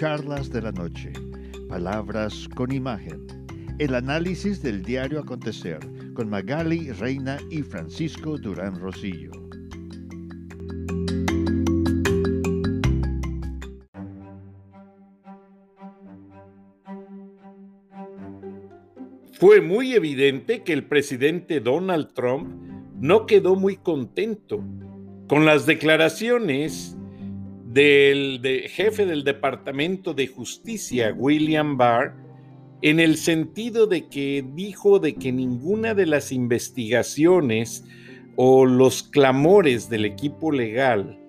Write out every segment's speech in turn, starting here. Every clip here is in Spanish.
Charlas de la Noche, Palabras con Imagen, el análisis del diario acontecer con Magali Reina y Francisco Durán Rosillo. Fue muy evidente que el presidente Donald Trump no quedó muy contento con las declaraciones del jefe del Departamento de Justicia, William Barr, en el sentido de que dijo de que ninguna de las investigaciones o los clamores del equipo legal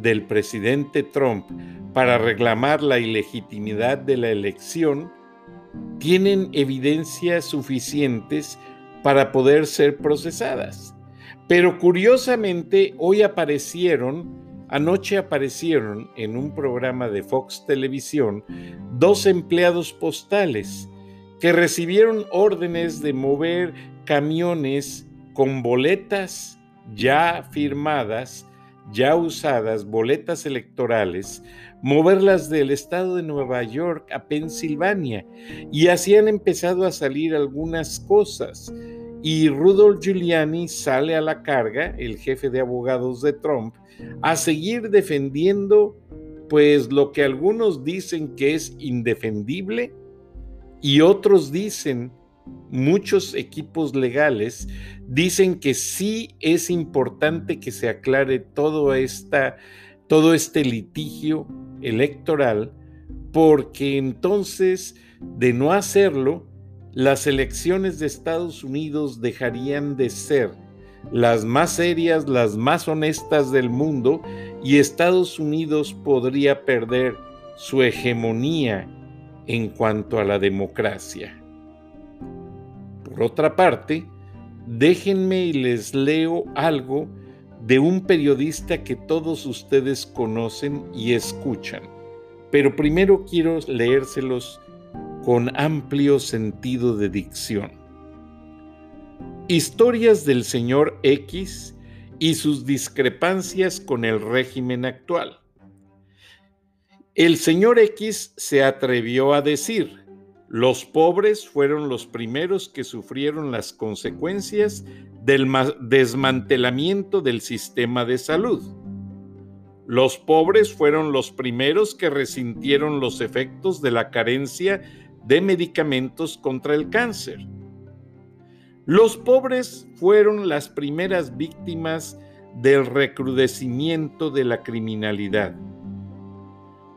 del presidente Trump para reclamar la ilegitimidad de la elección tienen evidencias suficientes para poder ser procesadas. Pero curiosamente hoy aparecieron Anoche aparecieron en un programa de Fox Televisión dos empleados postales que recibieron órdenes de mover camiones con boletas ya firmadas, ya usadas, boletas electorales, moverlas del estado de Nueva York a Pensilvania. Y así han empezado a salir algunas cosas. Y Rudolph Giuliani sale a la carga, el jefe de abogados de Trump, a seguir defendiendo pues lo que algunos dicen que es indefendible y otros dicen, muchos equipos legales dicen que sí es importante que se aclare todo, esta, todo este litigio electoral porque entonces de no hacerlo, las elecciones de Estados Unidos dejarían de ser las más serias, las más honestas del mundo, y Estados Unidos podría perder su hegemonía en cuanto a la democracia. Por otra parte, déjenme y les leo algo de un periodista que todos ustedes conocen y escuchan, pero primero quiero leérselos con amplio sentido de dicción. Historias del señor X y sus discrepancias con el régimen actual. El señor X se atrevió a decir, los pobres fueron los primeros que sufrieron las consecuencias del desmantelamiento del sistema de salud. Los pobres fueron los primeros que resintieron los efectos de la carencia de medicamentos contra el cáncer. Los pobres fueron las primeras víctimas del recrudecimiento de la criminalidad.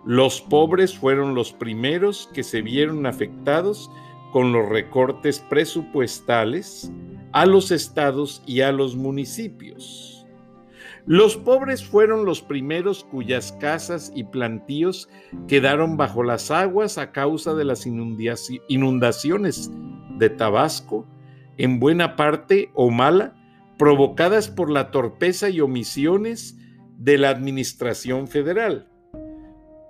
Los pobres fueron los primeros que se vieron afectados con los recortes presupuestales a los estados y a los municipios. Los pobres fueron los primeros cuyas casas y plantíos quedaron bajo las aguas a causa de las inundaciones de Tabasco en buena parte o mala, provocadas por la torpeza y omisiones de la Administración Federal.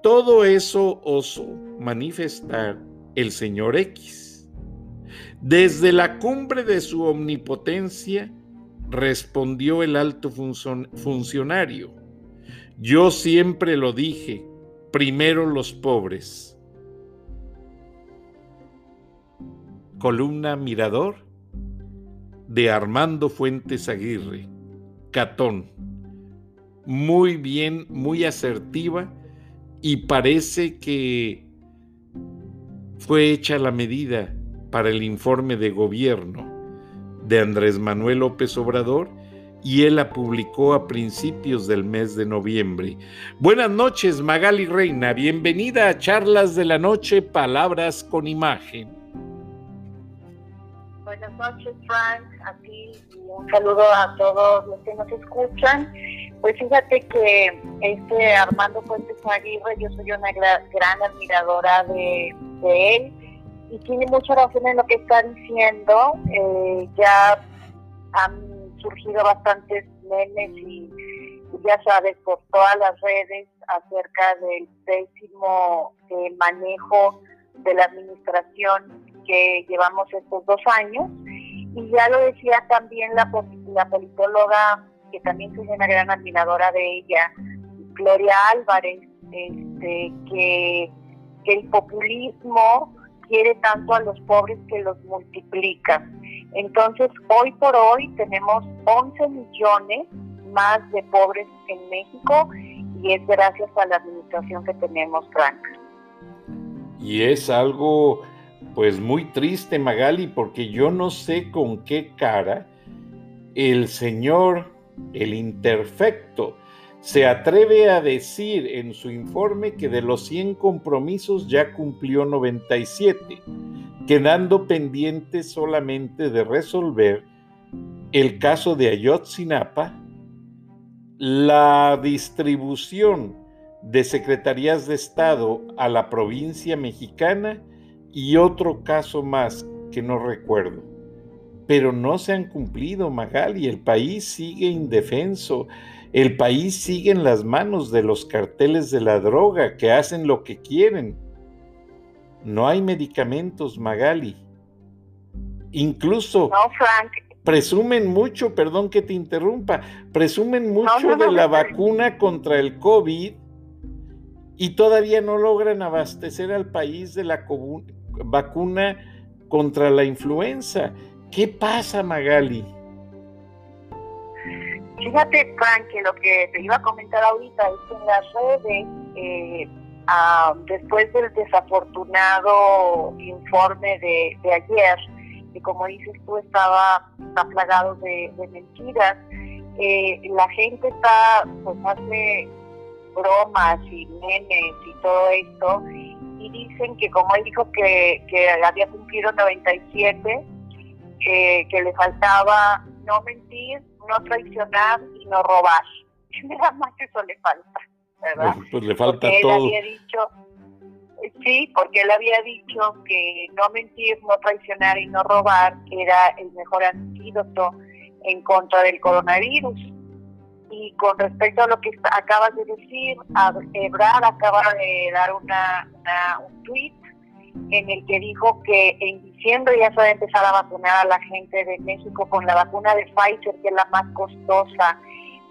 Todo eso osó manifestar el señor X. Desde la cumbre de su omnipotencia, respondió el alto funcionario, yo siempre lo dije, primero los pobres. Columna Mirador de Armando Fuentes Aguirre, Catón. Muy bien, muy asertiva y parece que fue hecha la medida para el informe de gobierno de Andrés Manuel López Obrador y él la publicó a principios del mes de noviembre. Buenas noches, Magali Reina. Bienvenida a Charlas de la Noche, Palabras con Imagen. Buenas noches, Frank, a ti y un saludo a todos los que nos escuchan. Pues fíjate que este Armando Fuentes Aguirre, yo soy una gran, admiradora de, él y tiene mucha razón en lo que está diciendo. Eh, ya han surgido bastantes memes y ya sabes, por todas las redes acerca del pésimo eh, manejo de la administración que llevamos estos dos años. Y ya lo decía también la, politóloga, que también soy una gran admiradora de ella, Gloria Álvarez, este, que, el populismo quiere tanto a los pobres que los multiplica. Entonces, hoy por hoy tenemos 11 millones más de pobres en México y es gracias a la administración que tenemos, Frank. Y es algo pues muy triste, Magali, porque yo no sé con qué cara el señor, el imperfecto, se atreve a decir en su informe que de los 100 compromisos ya cumplió 97, quedando pendiente solamente de resolver el caso de Ayotzinapa, la distribución de secretarías de Estado a la provincia mexicana y otro caso más que no recuerdo. Pero no se han cumplido, Magali. El país sigue indefenso. El país sigue en las manos de los carteles de la droga que hacen lo que quieren. No hay medicamentos, Magali. Incluso presumen mucho, perdón que te interrumpa, presumen mucho de la vacuna contra el COVID y todavía no logran abastecer al país de la vacuna contra la influenza. ¿Qué pasa, Magali? Fíjate, Frank, que lo que te iba a comentar ahorita es que en las redes, eh, ah, después del desafortunado informe de, ayer, que como dices tú estaba, plagado de, mentiras, eh, la gente está, pues hace bromas y memes y todo esto, y dicen que como él dijo que, que había cumplido 97, que, que le faltaba no mentir, no traicionar y no robar. Nada más que eso le falta, ¿verdad? Pues, pues le falta todo. Él había dicho, sí, porque él había dicho que no mentir, no traicionar y no robar era el mejor antídoto en contra del coronavirus. Y con respecto a lo que acabas de decir, Ebrard acaba de dar una, un tweet en el que dijo que en diciembre ya se va a empezar a vacunar a la gente de México con la vacuna de Pfizer, que es la más costosa,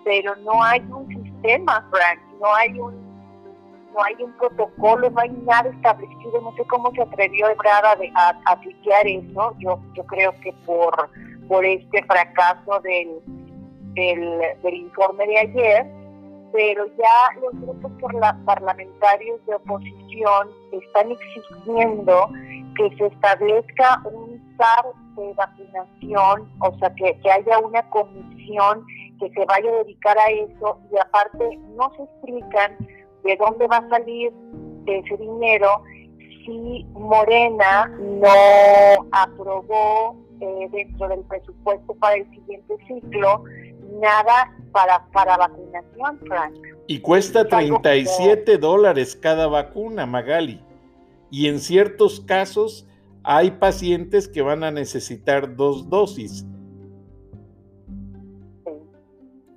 pero no hay un sistema, Frank, no hay un no hay un protocolo, no hay nada establecido, no sé cómo se atrevió Ebrard a, a, aplicar eso, yo yo creo que por por este fracaso del del, informe de ayer, pero ya los grupos parlamentarios de oposición están exigiendo que se establezca un SAR de vacunación, o sea, que, que haya una comisión que se vaya a dedicar a eso y aparte no se explican de dónde va a salir ese dinero si Morena no aprobó eh, dentro del presupuesto para el siguiente ciclo nada para, para vacunación, Frank. Y cuesta 37 dólares cada vacuna, Magali. Y en ciertos casos hay pacientes que van a necesitar dos dosis.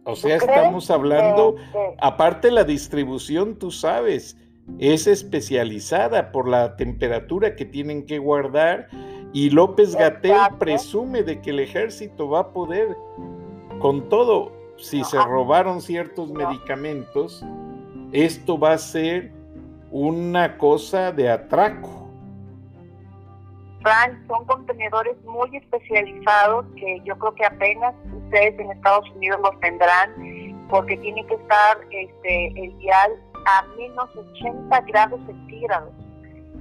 O sea, estamos hablando, aparte la distribución, tú sabes, es especializada por la temperatura que tienen que guardar y López Gatel presume de que el ejército va a poder con todo, si se robaron ciertos medicamentos, esto va a ser una cosa de atraco. Frank, son contenedores muy especializados que yo creo que apenas ustedes en Estados Unidos los tendrán porque tiene que estar este, el vial a menos 80 grados centígrados.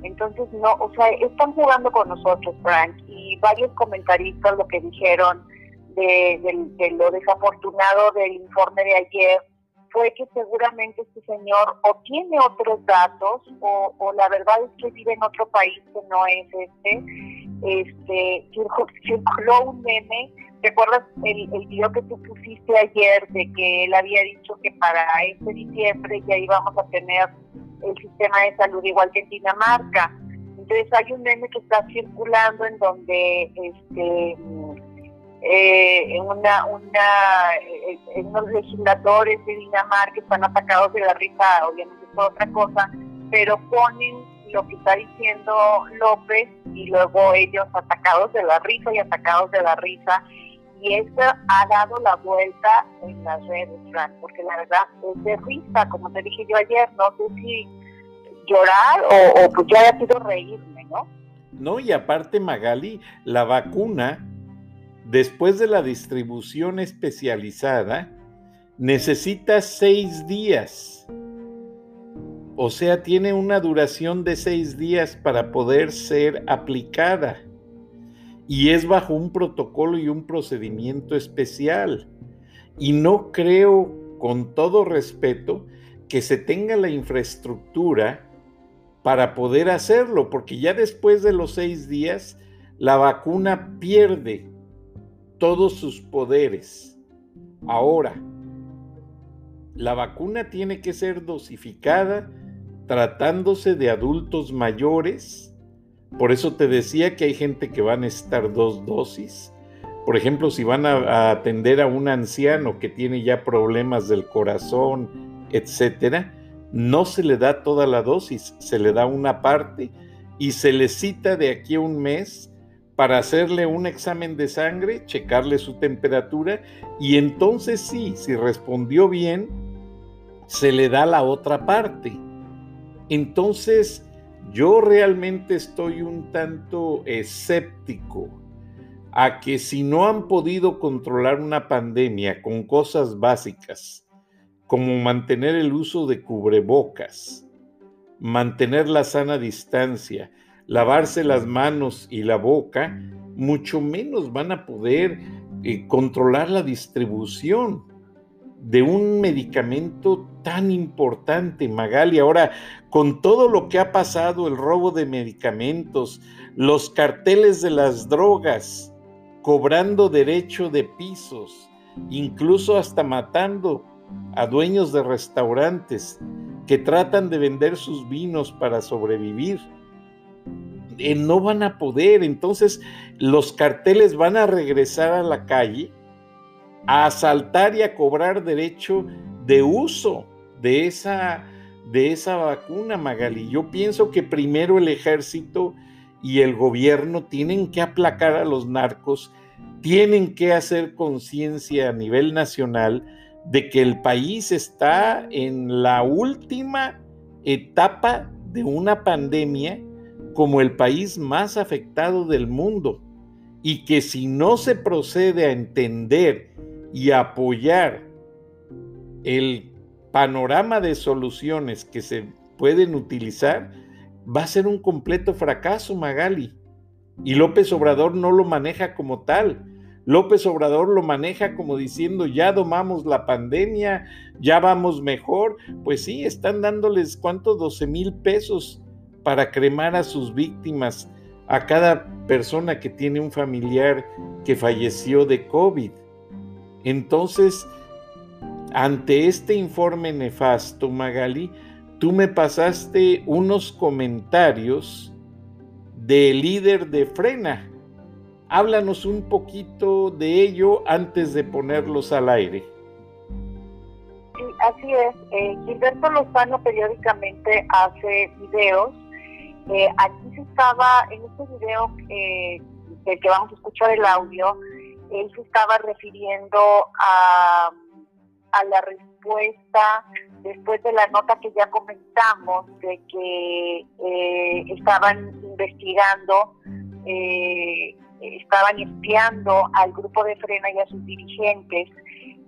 Entonces, no, o sea, están jugando con nosotros, Frank, y varios comentaristas lo que dijeron de, lo desafortunado del informe de ayer fue que seguramente este señor o tiene otros datos o, la verdad es que vive en otro país que no es este. Este circuló un meme. ¿Recuerdas el, el video que tú pusiste ayer de que él había dicho que para este diciembre ya íbamos a tener el sistema de salud igual que en Dinamarca? Entonces hay un meme que está circulando en donde este eh, una, una, eh, unos legisladores de Dinamarca están atacados de la risa, obviamente es otra cosa, pero ponen lo que está diciendo López y luego ellos atacados de la risa y atacados de la risa. Y eso ha dado la vuelta en las redes, porque la verdad es de risa, como te dije yo ayer, no sé si llorar o, o pues ya ha sido reírme, ¿no? No, y aparte Magali, la vacuna, después de la distribución especializada, necesita seis días. O sea, tiene una duración de seis días para poder ser aplicada. Y es bajo un protocolo y un procedimiento especial. Y no creo, con todo respeto, que se tenga la infraestructura para poder hacerlo, porque ya después de los seis días, la vacuna pierde todos sus poderes. Ahora, la vacuna tiene que ser dosificada tratándose de adultos mayores. Por eso te decía que hay gente que van a necesitar dos dosis. Por ejemplo, si van a, atender a un anciano que tiene ya problemas del corazón, etcétera, no se le da toda la dosis, se le da una parte y se le cita de aquí a un mes para hacerle un examen de sangre, checarle su temperatura y entonces sí, si respondió bien, se le da la otra parte. Entonces, yo realmente estoy un tanto escéptico a que si no han podido controlar una pandemia con cosas básicas, como mantener el uso de cubrebocas, mantener la sana distancia, lavarse las manos y la boca, mucho menos van a poder eh, controlar la distribución de un medicamento tan importante, Magali. Ahora, con todo lo que ha pasado, el robo de medicamentos, los carteles de las drogas, cobrando derecho de pisos, incluso hasta matando a dueños de restaurantes que tratan de vender sus vinos para sobrevivir eh, no van a poder. Entonces los carteles van a regresar a la calle a asaltar y a cobrar derecho de uso de esa, de esa vacuna, Magali. Yo pienso que primero el ejército y el gobierno tienen que aplacar a los narcos, tienen que hacer conciencia a nivel nacional de que el país está en la última etapa de una pandemia como el país más afectado del mundo y que si no se procede a entender y apoyar el panorama de soluciones que se pueden utilizar, va a ser un completo fracaso, Magali. Y López Obrador no lo maneja como tal. López Obrador lo maneja como diciendo, ya domamos la pandemia, ya vamos mejor. Pues sí, están dándoles cuánto, 12 mil pesos para cremar a sus víctimas, a cada persona que tiene un familiar que falleció de COVID. Entonces, ante este informe nefasto, Magali, tú me pasaste unos comentarios del líder de Frena. Háblanos un poquito de ello antes de ponerlos al aire. Sí, así es. Eh, Gilberto Lozano periódicamente hace videos eh, aquí se estaba, en este video del que vamos a escuchar el audio, él se estaba refiriendo a, a la respuesta después de la nota que ya comentamos de que eh, estaban investigando, eh, estaban espiando al grupo de Frena y a sus dirigentes.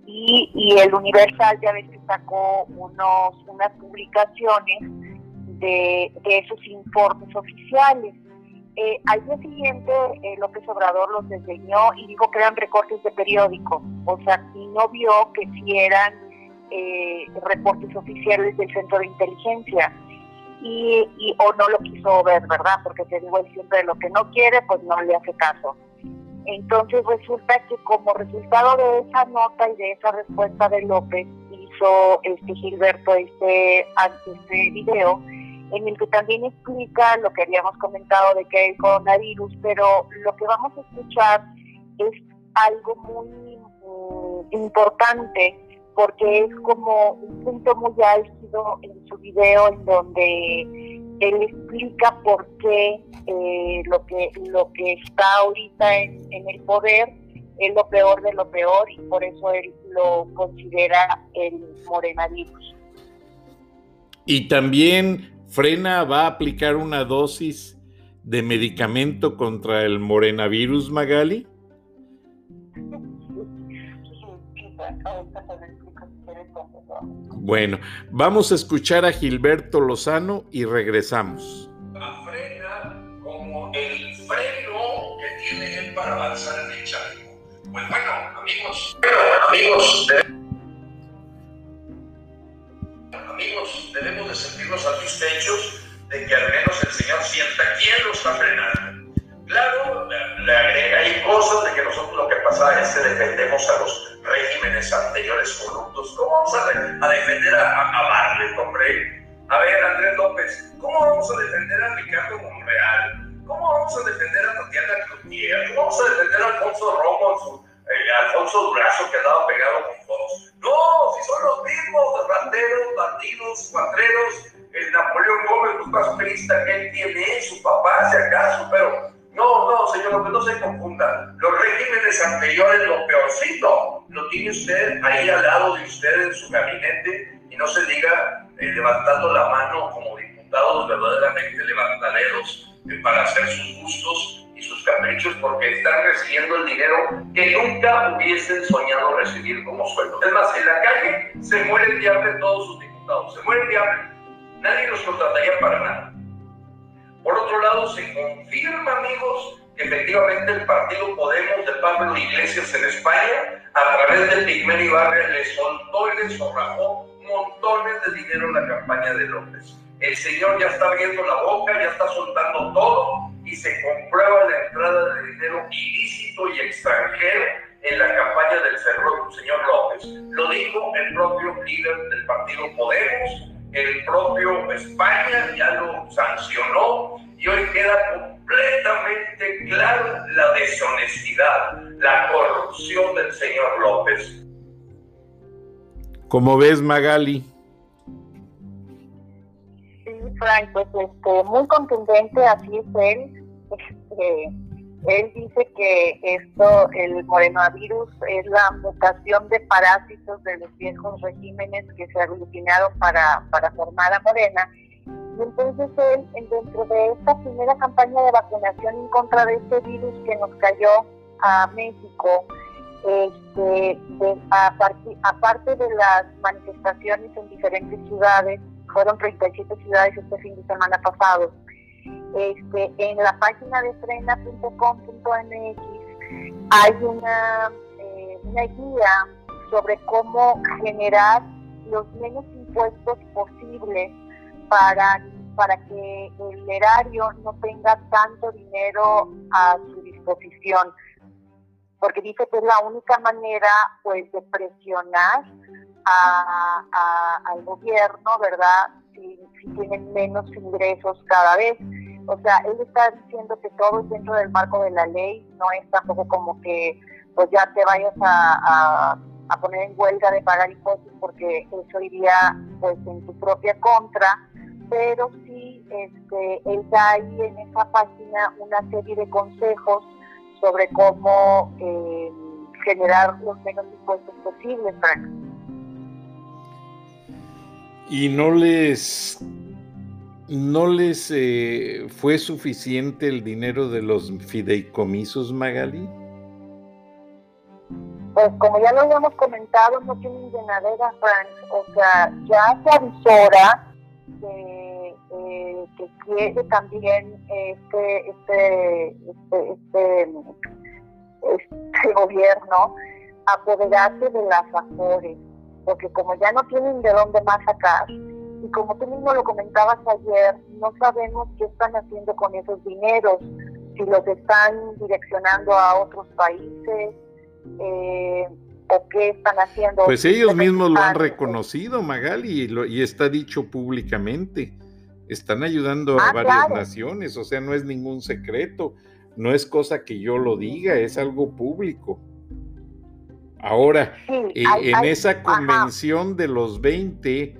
Y, y el Universal ya ves que sacó unos, unas publicaciones de, esos informes oficiales. Eh, al día siguiente, eh, López Obrador los desdeñó y dijo que eran recortes de periódico, o sea, y no vio que si eran eh, reportes oficiales del Centro de Inteligencia. Y, o no lo quiso ver, ¿verdad? Porque te digo, él siempre lo que no quiere, pues no le hace caso. Entonces resulta que como resultado de esa nota y de esa respuesta de López, hizo este Gilberto este, este video en el que también explica lo que habíamos comentado de que hay coronavirus, pero lo que vamos a escuchar es algo muy mm, importante porque es como un punto muy álgido en su video en donde él explica por qué eh, lo que lo que está ahorita en, en el poder es lo peor de lo peor y por eso él lo considera el morenavirus. Y también Frena va a aplicar una dosis de medicamento contra el morenavirus, Magali. Bueno, vamos a escuchar a Gilberto Lozano y regresamos. La frena como el freno que tiene él para avanzar en el charco. Pues bueno, amigos, amigos, amigos, debemos de sentirnos satisfechos de que al menos el Señor sienta quién lo está frenando. Claro, le agrega hay cosas de que nosotros lo que pasa es que defendemos a los regímenes anteriores corruptos. ¿Cómo vamos a, defender a, a, hombre? A ver, Andrés López, ¿cómo vamos a defender a Ricardo Monreal? ¿Cómo vamos a defender a Tatiana Cloutier? ¿Cómo vamos a defender a Alfonso Romo, eh, Alfonso Durazo, que andaba pegado con todos? No, si son los mismos, rateros, bandidos, cuatreros, el Napoleón Gómez, un pastorista que él tiene, su papá, si acaso, pero no, no, señor no se confunda. Los regímenes anteriores, lo peorcito, lo tiene usted ahí al lado de usted en su gabinete y no se diga eh, levantando la mano como diputados verdaderamente levantaderos eh, para hacer sus gustos sus caprichos porque están recibiendo el dinero que nunca hubiesen soñado recibir como sueldo. Es más, en la calle se mueren de hambre todos sus diputados, se mueren de hambre. Nadie los contrataría para nada. Por otro lado, se confirma, amigos, que efectivamente el partido Podemos de Pablo Iglesias en España, a través de Pigmeno Ibarra, le soltó y le sorrajó montones de dinero en la campaña de López. El señor ya está abriendo la boca, ya está soltando todo y se comprueba la entrada de dinero ilícito y extranjero en la campaña del señor López. Lo dijo el propio líder del partido Podemos, el propio España ya lo sancionó y hoy queda completamente clara la deshonestidad, la corrupción del señor López. ¿Cómo ves, Magali? Sí, Frank, pues este, muy contundente, así es él. Este, él dice que esto, el morenovirus, es la mutación de parásitos de los viejos regímenes que se aglutinaron para, para formar a Morena. Y entonces él, dentro de esta primera campaña de vacunación en contra de este virus que nos cayó a México, este, aparte de las manifestaciones en diferentes ciudades, fueron 37 ciudades este fin de semana pasado, este, en la página de frena.com.mx hay una, eh, una guía sobre cómo generar los menos impuestos posibles para, para que el erario no tenga tanto dinero a su disposición. Porque dice que es la única manera pues de presionar al gobierno, ¿verdad? Si, tienen menos ingresos cada vez. O sea, él está diciendo que todo es dentro del marco de la ley, no es tampoco como que pues ya te vayas a, poner en huelga de pagar impuestos porque eso iría pues en tu propia contra, pero sí este, él da ahí en esa página una serie de consejos sobre cómo eh, generar los menos impuestos posibles, Frank. Y no les ¿No les eh, fue suficiente el dinero de los fideicomisos, Magali? Pues como ya lo habíamos comentado, no tienen llenadera, Frank. O sea, ya se avisora que, eh, quiere también este, este, este, este, este gobierno apoderarse de las afores, porque como ya no tienen de dónde más sacar, y como tú mismo lo comentabas ayer, no sabemos qué están haciendo con esos dineros, si los están direccionando a otros países eh, o qué están haciendo. Pues ellos mismos lo han reconocido, Magali, y, está dicho públicamente. Están ayudando a ah, varias naciones, o sea, no es ningún secreto, no es cosa que yo lo diga, es algo público. Ahora, eh, en esa convención de los 20,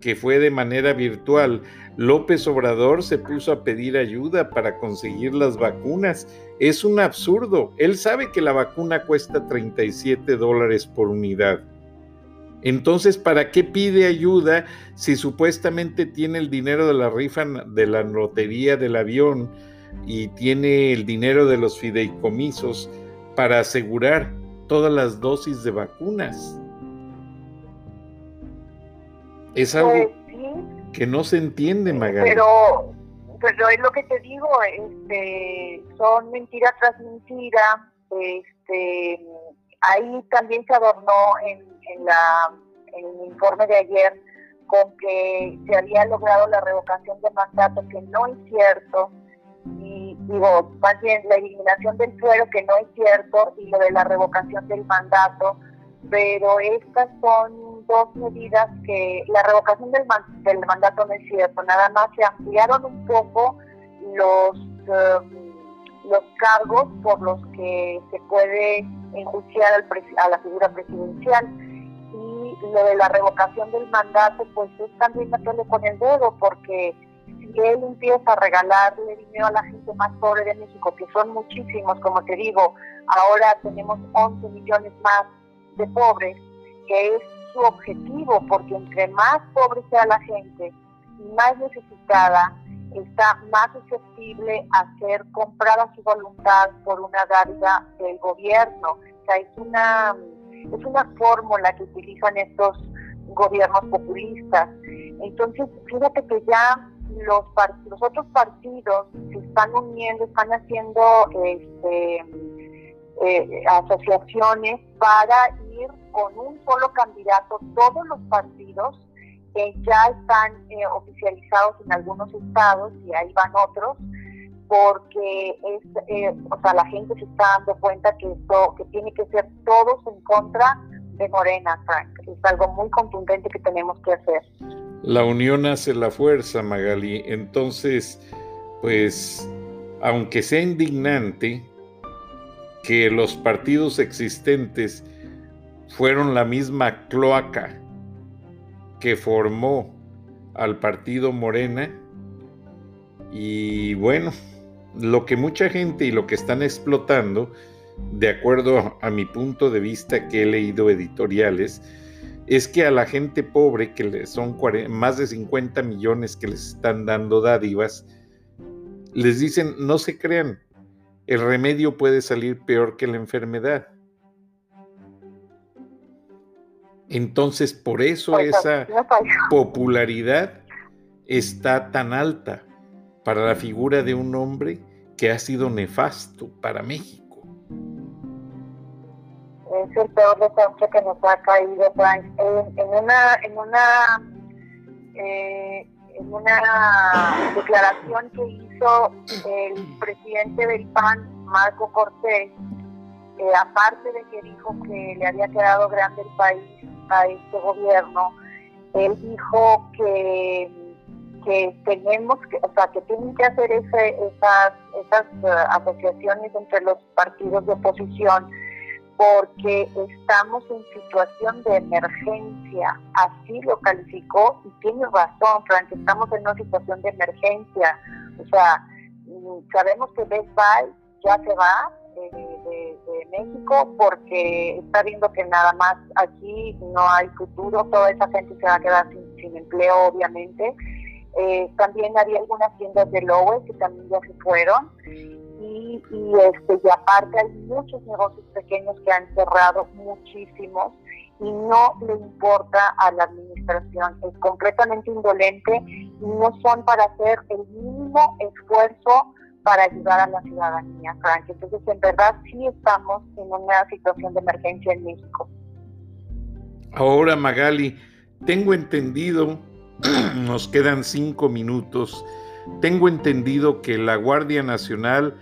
que fue de manera virtual, López Obrador se puso a pedir ayuda para conseguir las vacunas. Es un absurdo. Él sabe que la vacuna cuesta 37 dólares por unidad. Entonces, ¿para qué pide ayuda si supuestamente tiene el dinero de la rifa de la lotería del avión y tiene el dinero de los fideicomisos para asegurar todas las dosis de vacunas? Es algo pues que no se entiende, Magali. Pero, pero es lo que te digo, este, son mentiras tras mentira. Este, ahí también se adornó en, en, la, en el informe de ayer con que se había logrado la revocación de mandato, que no es cierto, digo, más bien la eliminación del fuero, que no es cierto, y lo de la revocación del mandato, pero estas son dos medidas que la revocación del, del mandato no es cierto, nada más se ampliaron un poco los, em, los cargos por los que se puede enjuiciar al a la figura presidencial. Y lo de la revocación del mandato, pues es también meterle con el dedo, porque si él empieza a regalarle dinero a la gente más pobre de México, que son muchísimos, como te digo, ahora tenemos 11 millones más de pobres, que es su objetivo, porque entre más pobre sea la gente y más necesitada, está más susceptible a ser comprada su voluntad por una dádiva del gobierno. O sea, es una, es una fórmula que utilizan estos gobiernos populistas. Entonces, fíjate que ya los, los otros partidos se están uniendo, están haciendo este, eh, asociaciones para ir con un solo candidato todos los partidos que ya están eh, oficializados en algunos estados y ahí van otros porque es, eh, o sea, la gente se está dando cuenta que esto que tiene que ser todos en contra de Morena, Frank. Es algo muy contundente que tenemos que hacer. La unión hace la fuerza, Magali. Entonces, pues, aunque sea indignante que los partidos existentes fueron la misma cloaca que formó al partido Morena. Y bueno, lo que mucha gente y lo que están explotando, de acuerdo a mi punto de vista que he leído editoriales, es que a la gente pobre, que son más de 50 millones que les están dando dádivas, les dicen, no se crean, el remedio puede salir peor que la enfermedad. Entonces, por eso esa popularidad está tan alta para la figura de un hombre que ha sido nefasto para México. Es el peor desastre que nos ha caído, Frank. En, una, en una, eh, en una declaración que hizo el presidente del PAN, Marco Cortés, eh, aparte de que dijo que le había quedado grande el país a este gobierno, él dijo que, que tenemos que, o sea, que tienen que hacer ese, esas, esas eh, asociaciones entre los partidos de oposición porque estamos en situación de emergencia, así lo calificó y tiene razón, Frank, estamos en una situación de emergencia, o sea, mm, sabemos que Best Buy ya se va, de, México porque está viendo que nada más aquí no hay futuro, toda esa gente se va a quedar sin, empleo obviamente. Eh, también había algunas tiendas de Lowe que también ya se fueron y, este, y aparte hay muchos negocios pequeños que han cerrado, muchísimos, y no le importa a la administración, es completamente indolente y no son para hacer el mínimo esfuerzo para ayudar a la ciudadanía, Frank. Entonces, en verdad, sí estamos en una situación de emergencia en México. Ahora, Magali, tengo entendido, nos quedan cinco minutos, tengo entendido que la Guardia Nacional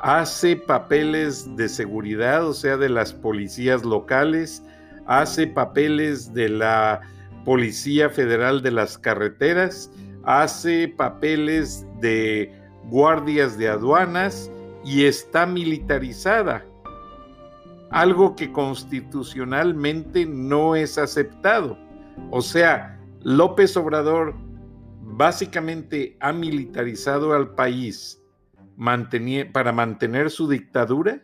hace papeles de seguridad, o sea, de las policías locales, hace papeles de la Policía Federal de las Carreteras, hace papeles de guardias de aduanas y está militarizada, algo que constitucionalmente no es aceptado. O sea, López Obrador básicamente ha militarizado al país para mantener su dictadura.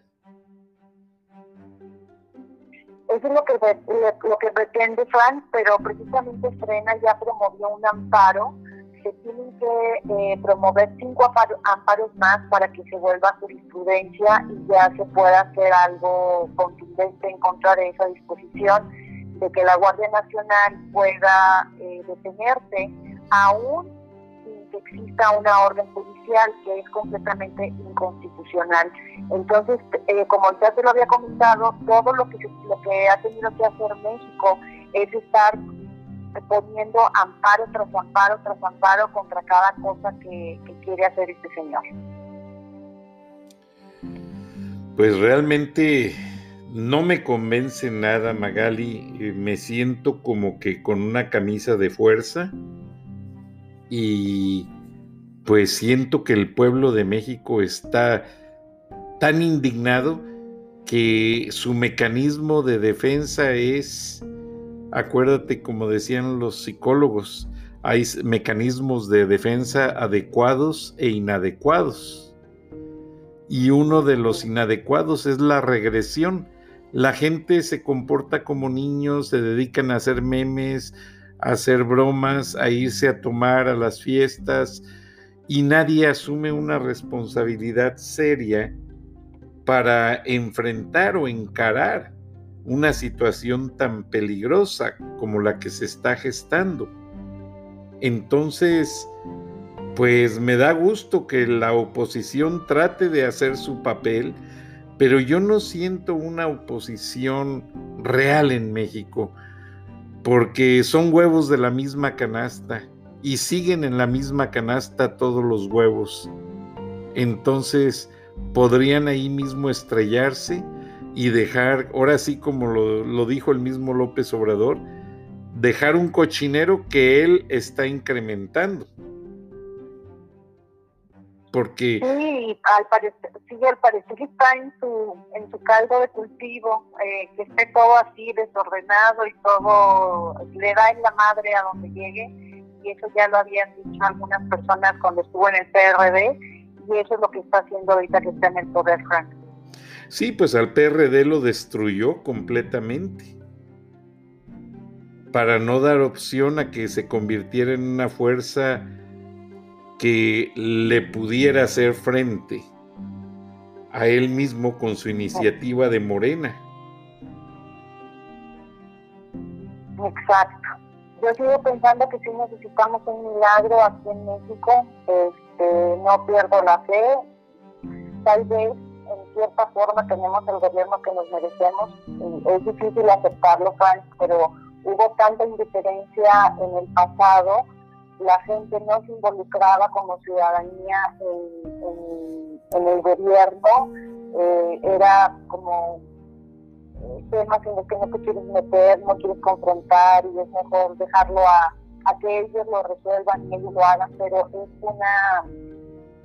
Eso es lo que, lo que pretende Frank, pero precisamente Frena ya promovió un amparo. Se tienen que eh, promover cinco amparos más para que se vuelva jurisprudencia y ya se pueda hacer algo contundente en contra de esa disposición de que la Guardia Nacional pueda eh, detenerte aún que exista una orden judicial que es completamente inconstitucional. Entonces, eh, como ya te lo había comentado, todo lo que, lo que ha tenido que hacer México es estar poniendo amparo tras amparo tras amparo contra cada cosa que, que quiere hacer este señor. Pues realmente no me convence nada, Magali. Eh, me siento como que con una camisa de fuerza y pues siento que el pueblo de México está tan indignado que su mecanismo de defensa es, acuérdate como decían los psicólogos, hay mecanismos de defensa adecuados e inadecuados. Y uno de los inadecuados es la regresión la gente se comporta como niños, se dedican a hacer memes, hacer bromas, a irse a tomar a las fiestas y nadie asume una responsabilidad seria para enfrentar o encarar una situación tan peligrosa como la que se está gestando. Entonces, pues me da gusto que la oposición trate de hacer su papel, pero yo no siento una oposición real en México, porque son huevos de la misma canasta y siguen en la misma canasta todos los huevos. Entonces podrían ahí mismo estrellarse y dejar, ahora sí como lo, lo dijo el mismo López Obrador, dejar un cochinero que él está incrementando porque sí al parecer sí al parecer está en su en su caldo de cultivo eh, que esté todo así desordenado y todo le da en la madre a donde llegue y eso ya lo habían dicho algunas personas cuando estuvo en el PRD y eso es lo que está haciendo ahorita que está en el poder Frank. Sí pues al PRD lo destruyó completamente para no dar opción a que se convirtiera en una fuerza que le pudiera hacer frente a él mismo con su iniciativa de Morena. Exacto. Yo sigo pensando que si necesitamos un milagro aquí en México, este, no pierdo la fe. Tal vez en cierta forma tenemos el gobierno que nos merecemos. Es difícil aceptarlo, Frank, pero hubo tanta indiferencia en el pasado la gente no se involucraba como ciudadanía en, el gobierno, eh, era como eh, temas en los que no te quieres meter, no quieres confrontar y es mejor dejarlo a, que ellos lo resuelvan y ellos lo hagan, pero es una,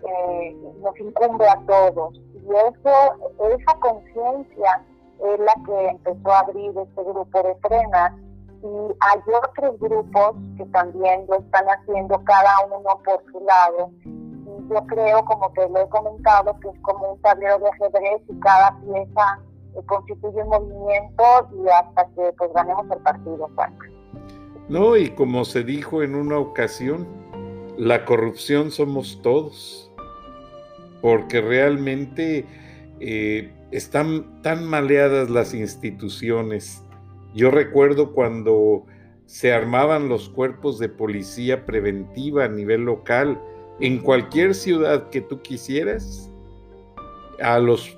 eh, nos incumbe a todos. Y eso, esa conciencia es la que empezó a abrir este grupo de frenas y hay otros grupos que también lo están haciendo cada uno por su lado. Y yo creo, como te lo he comentado, que es como un tablero de ajedrez y cada pieza eh, constituye un movimiento y hasta que pues ganemos el partido. No, y como se dijo en una ocasión, la corrupción somos todos, porque realmente eh, están tan maleadas las instituciones, yo recuerdo cuando se armaban los cuerpos de policía preventiva a nivel local, en cualquier ciudad que tú quisieras, a los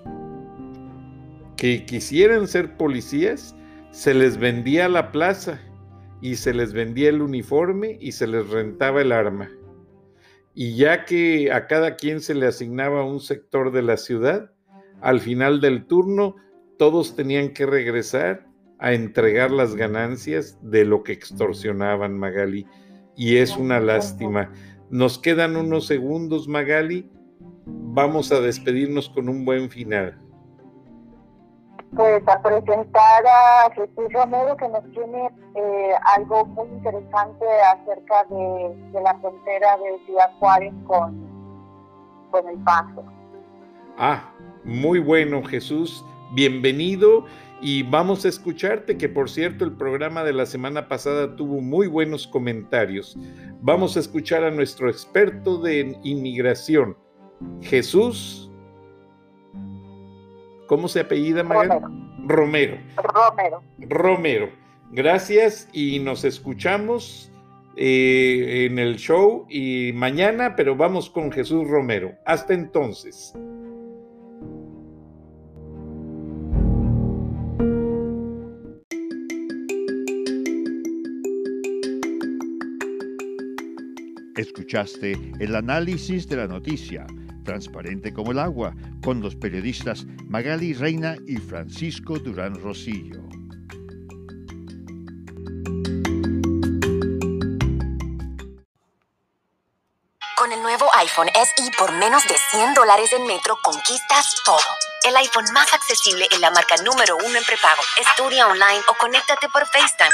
que quisieran ser policías, se les vendía la plaza y se les vendía el uniforme y se les rentaba el arma. Y ya que a cada quien se le asignaba un sector de la ciudad, al final del turno todos tenían que regresar a entregar las ganancias de lo que extorsionaban Magali. Y es una lástima. Nos quedan unos segundos, Magali. Vamos a despedirnos con un buen final. Pues a presentar a Jesús Romero que nos tiene eh, algo muy interesante acerca de, la frontera de Ciudad Juárez con, con El Paso. Ah, muy bueno Jesús bienvenido y vamos a escucharte, que por cierto el programa de la semana pasada tuvo muy buenos comentarios. Vamos a escuchar a nuestro experto de inmigración, Jesús. ¿Cómo se apellida? Romero. Romero. Romero. Gracias y nos escuchamos eh, en el show y mañana, pero vamos con Jesús Romero. Hasta entonces. Escuchaste el análisis de la noticia, transparente como el agua, con los periodistas Magali Reina y Francisco Durán Rosillo. Con el nuevo iPhone SE por menos de 100 dólares en Metro conquistas todo el iPhone más accesible en la marca número uno en prepago. Estudia online o conéctate por FaceTime.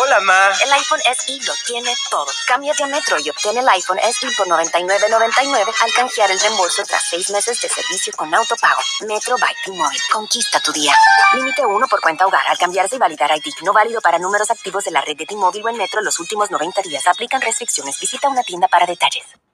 Hola, ma. El iPhone SE lo tiene todo. Cámbiate a Metro y obtén el iPhone SE por $99.99 al canjear el reembolso tras seis meses de servicio con autopago. Metro by T-Mobile. Conquista tu día. Límite uno por cuenta hogar al cambiarse y validar ID. No válido para números activos de la red de T-Mobile o en Metro los últimos 90 días. Aplican restricciones. Visita una tienda para detalles.